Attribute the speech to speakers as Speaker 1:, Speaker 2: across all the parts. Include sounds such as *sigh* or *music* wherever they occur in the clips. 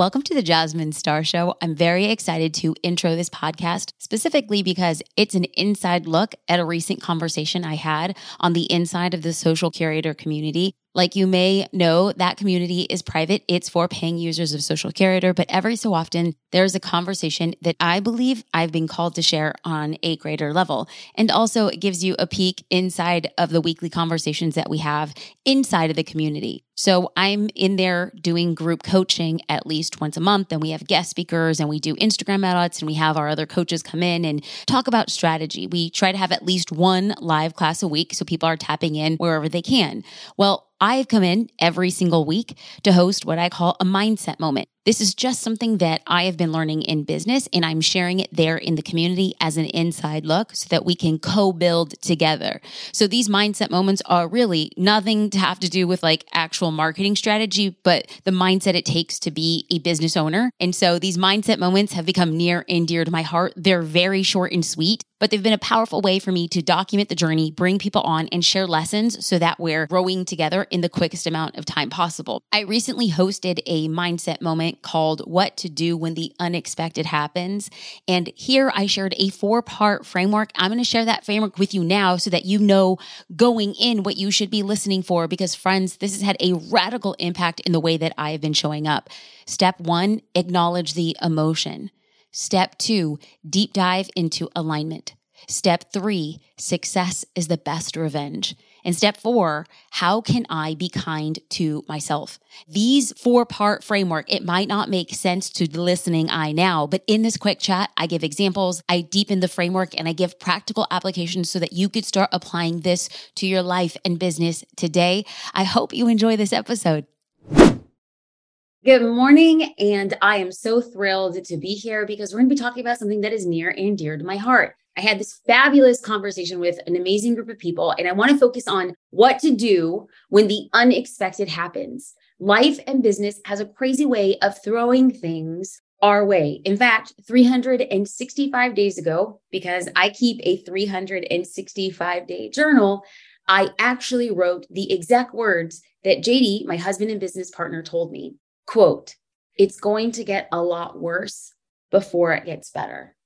Speaker 1: Welcome to the Jasmine Star Show. I'm very excited to intro this podcast specifically because it's an inside look at a recent conversation I had on the inside of the social curator community. Like you may know, that community is private. It's for paying users of Social Curator, but every so often there's a conversation that I believe I've been called to share on a greater level. And also it gives you a peek inside of the weekly conversations that we have inside of the community. So I'm in there doing group coaching at least once a month, and we have guest speakers and we do Instagram edits and we have our other coaches come in and talk about strategy. We try to have at least one live class a week so people are tapping in wherever they can. Well, I've come in every single week to host what I call a mindset moment. This is just something that I have been learning in business, and I'm sharing it there in the community as an inside look so that we can co build together. So these mindset moments are really nothing to have to do with like actual marketing strategy, but the mindset it takes to be a business owner. And so these mindset moments have become near and dear to my heart. They're very short and sweet but they've been a powerful way for me to document the journey, bring people on, and share lessons so that we're growing together in the quickest amount of time possible. I recently hosted a mindset moment called What to Do When the Unexpected Happens. And here I shared a four part framework. I'm going to share that framework with you now so that you know going in what you should be listening for. Because, friends, this has had a radical impact in the way that I have been showing up. Step one, acknowledge the emotion. Step two, deep dive into alignment. Step three, success is the best revenge. And step four, how can I be kind to myself? These four part framework, it might not make sense to the listening eye now, but in this quick chat, I give examples, I deepen the framework, and I give practical applications so that you could start applying this to your life and business today. I hope you enjoy this episode. Good morning. And I am so thrilled to be here because we're going to be talking about something that is near and dear to my heart. I had this fabulous conversation with an amazing group of people, and I want to focus on what to do when the unexpected happens. Life and business has a crazy way of throwing things our way. In fact, 365 days ago, because I keep a 365 day journal, I actually wrote the exact words that JD, my husband and business partner, told me quote, it's going to get a lot worse before it gets better.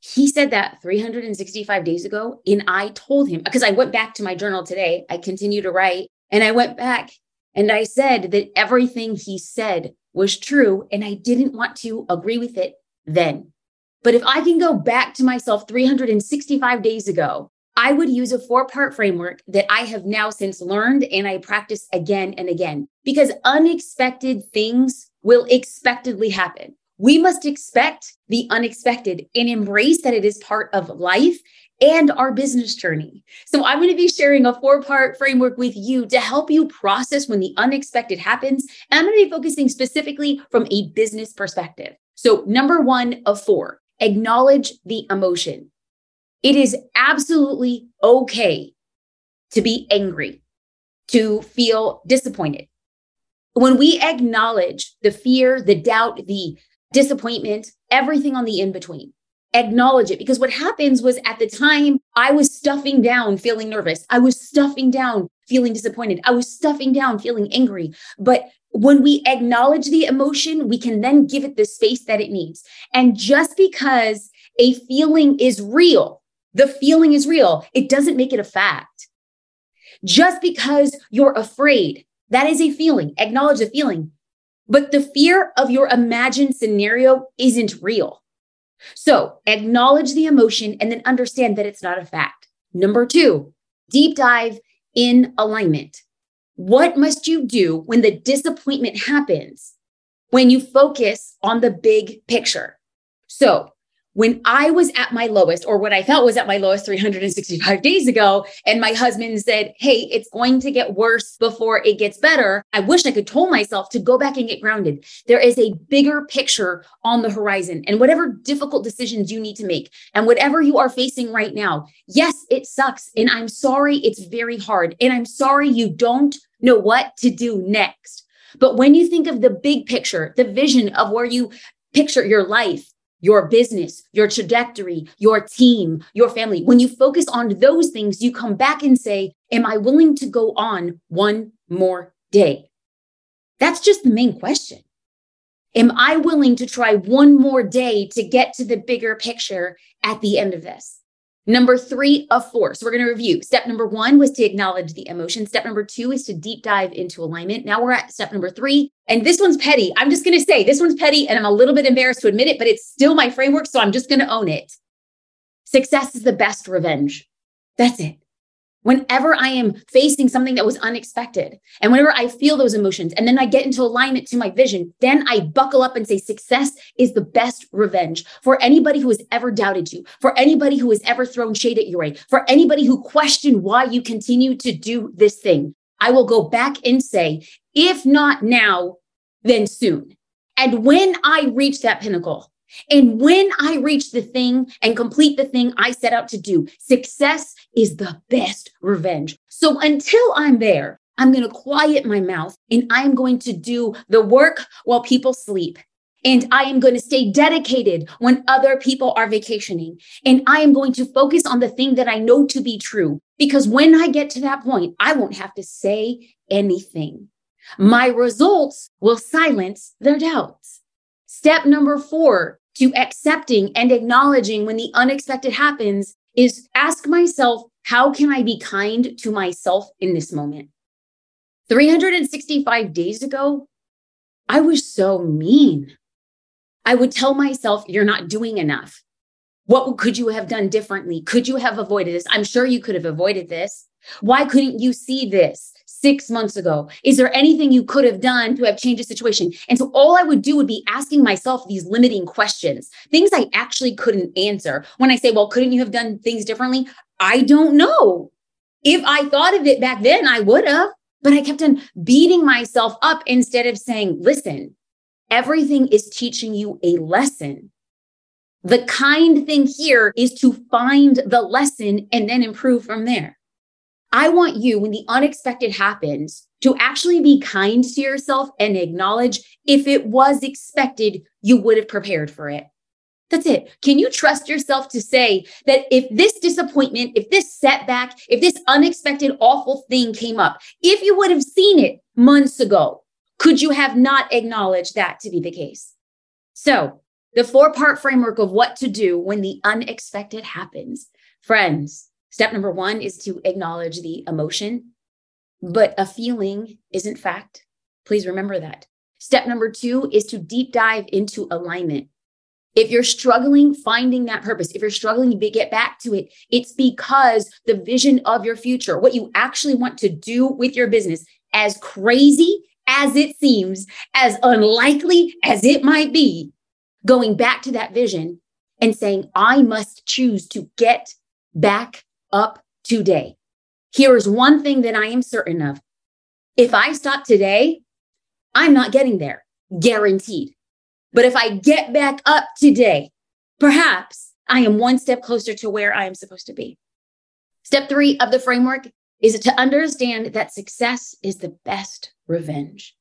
Speaker 1: He said that 365 days ago. And I told him, because I went back to my journal today, I continue to write, and I went back and I said that everything he said was true. And I didn't want to agree with it then. But if I can go back to myself 365 days ago I would use a four part framework that I have now since learned and I practice again and again because unexpected things will expectedly happen. We must expect the unexpected and embrace that it is part of life and our business journey. So, I'm going to be sharing a four part framework with you to help you process when the unexpected happens. And I'm going to be focusing specifically from a business perspective. So, number one of four, acknowledge the emotion. It is absolutely okay to be angry, to feel disappointed. When we acknowledge the fear, the doubt, the disappointment, everything on the in between, acknowledge it. Because what happens was at the time, I was stuffing down, feeling nervous. I was stuffing down, feeling disappointed. I was stuffing down, feeling angry. But when we acknowledge the emotion, we can then give it the space that it needs. And just because a feeling is real, the feeling is real. It doesn't make it a fact. Just because you're afraid, that is a feeling. Acknowledge the feeling. But the fear of your imagined scenario isn't real. So acknowledge the emotion and then understand that it's not a fact. Number two, deep dive in alignment. What must you do when the disappointment happens? When you focus on the big picture. So when I was at my lowest, or what I felt was at my lowest 365 days ago, and my husband said, Hey, it's going to get worse before it gets better. I wish I could tell myself to go back and get grounded. There is a bigger picture on the horizon, and whatever difficult decisions you need to make, and whatever you are facing right now, yes, it sucks. And I'm sorry it's very hard. And I'm sorry you don't know what to do next. But when you think of the big picture, the vision of where you picture your life, your business, your trajectory, your team, your family. When you focus on those things, you come back and say, Am I willing to go on one more day? That's just the main question.
Speaker 2: Am I willing to try one more day to get to the bigger picture at the end of this? Number three of four. So we're going to review. Step number one was to acknowledge the emotion. Step number two is to deep dive into alignment. Now we're at step number three. And this one's petty. I'm just going to say this one's petty and I'm a little bit embarrassed to admit it, but it's still my framework. So I'm just going to own it. Success is the best revenge. That's it whenever I am facing something that was unexpected and whenever I feel those emotions and then I get into alignment to my vision, then I buckle up and say, success is the best revenge for anybody who has ever doubted you, for anybody who has ever thrown shade at your way, for anybody who questioned why you continue to do this thing. I will go back and say, if not now, then soon. And when I reach that pinnacle, and when I reach the thing and complete the thing I set out to do, success is the best revenge. So until I'm there, I'm going to quiet my mouth and I am going to do the work while people sleep. And I am going to stay dedicated when other people are vacationing. And I am going to focus on the thing that I know to be true. Because when I get to that point, I won't have to say anything. My results will silence their doubts. Step number four to accepting and acknowledging when the unexpected happens is ask myself, how can I be kind to myself in this moment? 365 days ago, I was so mean. I would tell myself, you're not doing enough. What could you have done differently? Could you have avoided this? I'm sure you could have avoided this. Why couldn't you see this? Six months ago? Is there anything you could have done to have changed the situation? And so all I would do would be asking myself these limiting questions, things I actually couldn't answer. When I say, well, couldn't you have done things differently? I don't know. If I thought of it back then, I would have, but I kept on beating myself up instead of saying, listen, everything is teaching you a lesson. The kind thing here is to find the lesson and then improve from there. I want you, when the unexpected happens, to actually be kind to yourself and acknowledge if it was expected, you would have prepared for it. That's it. Can you trust yourself to say that if this disappointment, if this setback, if this unexpected awful thing came up, if you would have seen it months ago, could you have not acknowledged that to be the case? So, the four part framework of what to do when the unexpected happens. Friends, Step number one is to acknowledge the emotion, but a feeling isn't fact. Please remember that. Step number two is to deep dive into alignment. If you're struggling finding that purpose, if you're struggling to get back to it, it's because the vision of your future, what you actually want to do with your business, as crazy as it seems, as unlikely as it might be, going back to that vision and saying, I must choose to get back up today. Here is one thing that I am certain of. If I stop today, I'm not getting there, guaranteed. But if I get back up today, perhaps I am one step closer to where I am supposed to be. Step three of the framework is to understand that success is the best revenge.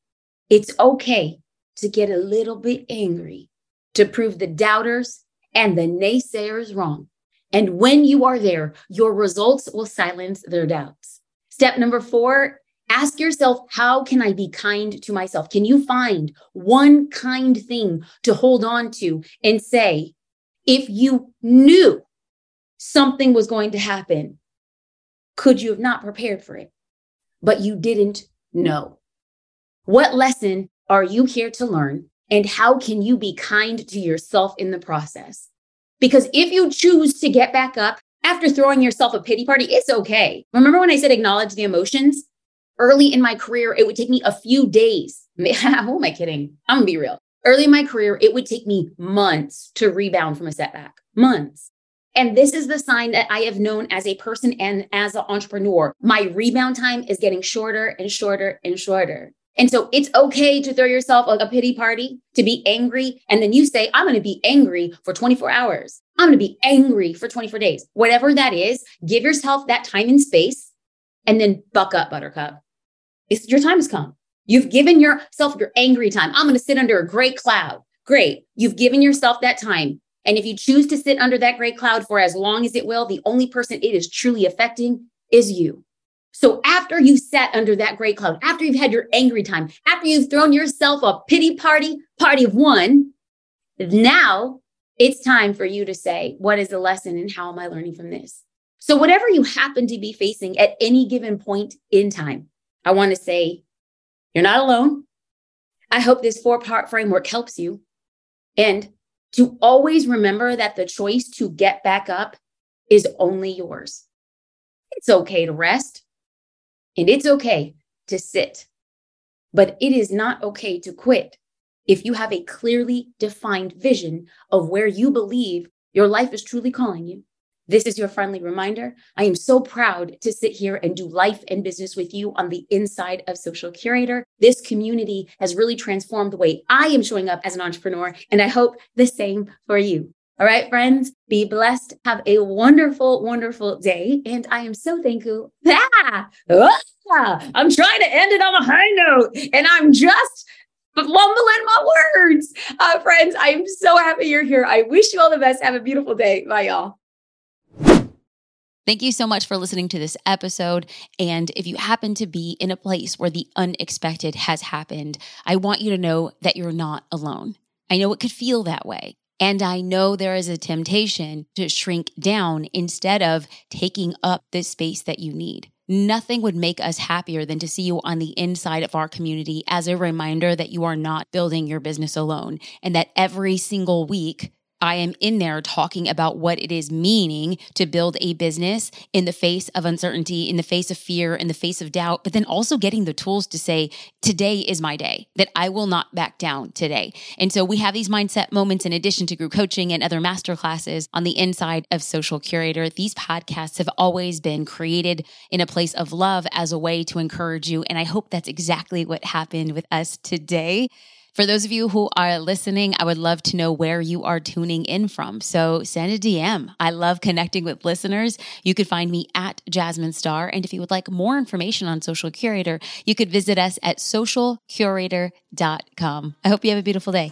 Speaker 2: It's okay to get a little bit angry to prove the doubters and the naysayers wrong. And when you are there, your results will silence their doubts. Step number four, ask yourself, how can I be kind to myself? Can you find one kind thing to hold on to and say, if you knew something was going to happen, could you have not prepared for it? But you didn't know. What lesson are you here to learn? And how can you be kind to yourself in the process? Because if you choose to get back up after throwing yourself a pity party, it's okay. Remember when I said acknowledge the emotions? Early in my career, it would take me a few days. *laughs* Who am I kidding? I'm gonna be real. Early in my career, it would take me months to rebound from a setback. Months. And this is the sign that I have known as a person and as an entrepreneur. My rebound time is getting shorter and shorter and shorter. And so it's okay to throw yourself a, a pity party, to be angry. And then you say, I'm going to be angry for 24 hours. I'm going to be angry for 24 days. Whatever that is, give yourself that time and space and then buck up, buttercup. It's, your time has come. You've given yourself your angry time. I'm going to sit under a great cloud. Great. You've given yourself that time. And if you choose to sit under that great cloud for as long as it will, the only person it is truly affecting is you. So after you sat under that great cloud, after you've had your angry time, after you've thrown yourself a pity party, party of one, now it's time for you to say, what is the lesson and how am I learning from this? So, whatever you happen to be facing at any given point in time, I want to say, you're not alone. I hope this four part framework helps you. And to always remember that the choice to get back up is only yours. It's okay to rest and it's okay to sit, but it is not okay to quit if you have a clearly defined vision of where you believe your life is truly calling you. This is your friendly reminder. I am so proud to sit here and do life and business with you on the inside of Social Curator. This community has really transformed the way I am showing up as an entrepreneur, and I hope the same for you. All right, friends, be blessed. Have a wonderful, wonderful day. And I am so thankful. *laughs* Ah, I'm trying to end it on a high note, and I'm just mumbling my words. Uh, friends, I am so happy you're here. I wish you all the best. Have a beautiful day. Bye, y'all.
Speaker 1: Thank you so much for listening to this episode. And if you happen to be in a place where the unexpected has happened, I want you to know that you're not alone. I know it could feel that way. And I know there is a temptation to shrink down instead of taking up the space that you need. Nothing would make us happier than to see you on the inside of our community as a reminder that you are not building your business alone and that every single week I am in there talking about what it is meaning to build a business in the face of uncertainty, in the face of fear, in the face of doubt, but then also getting the tools to say, today is my day, that I will not back down today. And so we have these mindset moments in addition to group coaching and other master classes on the inside of Social Curator. These podcasts have always been created in a place of love as a way to encourage you. And I hope that's exactly what happened with us today. For those of you who are listening, I would love to know where you are tuning in from. So send a DM. I love connecting with listeners. You could find me at Jasmine Star. And if you would like more information on Social Curator, you could visit us at socialcurator.com. I hope you have a beautiful day.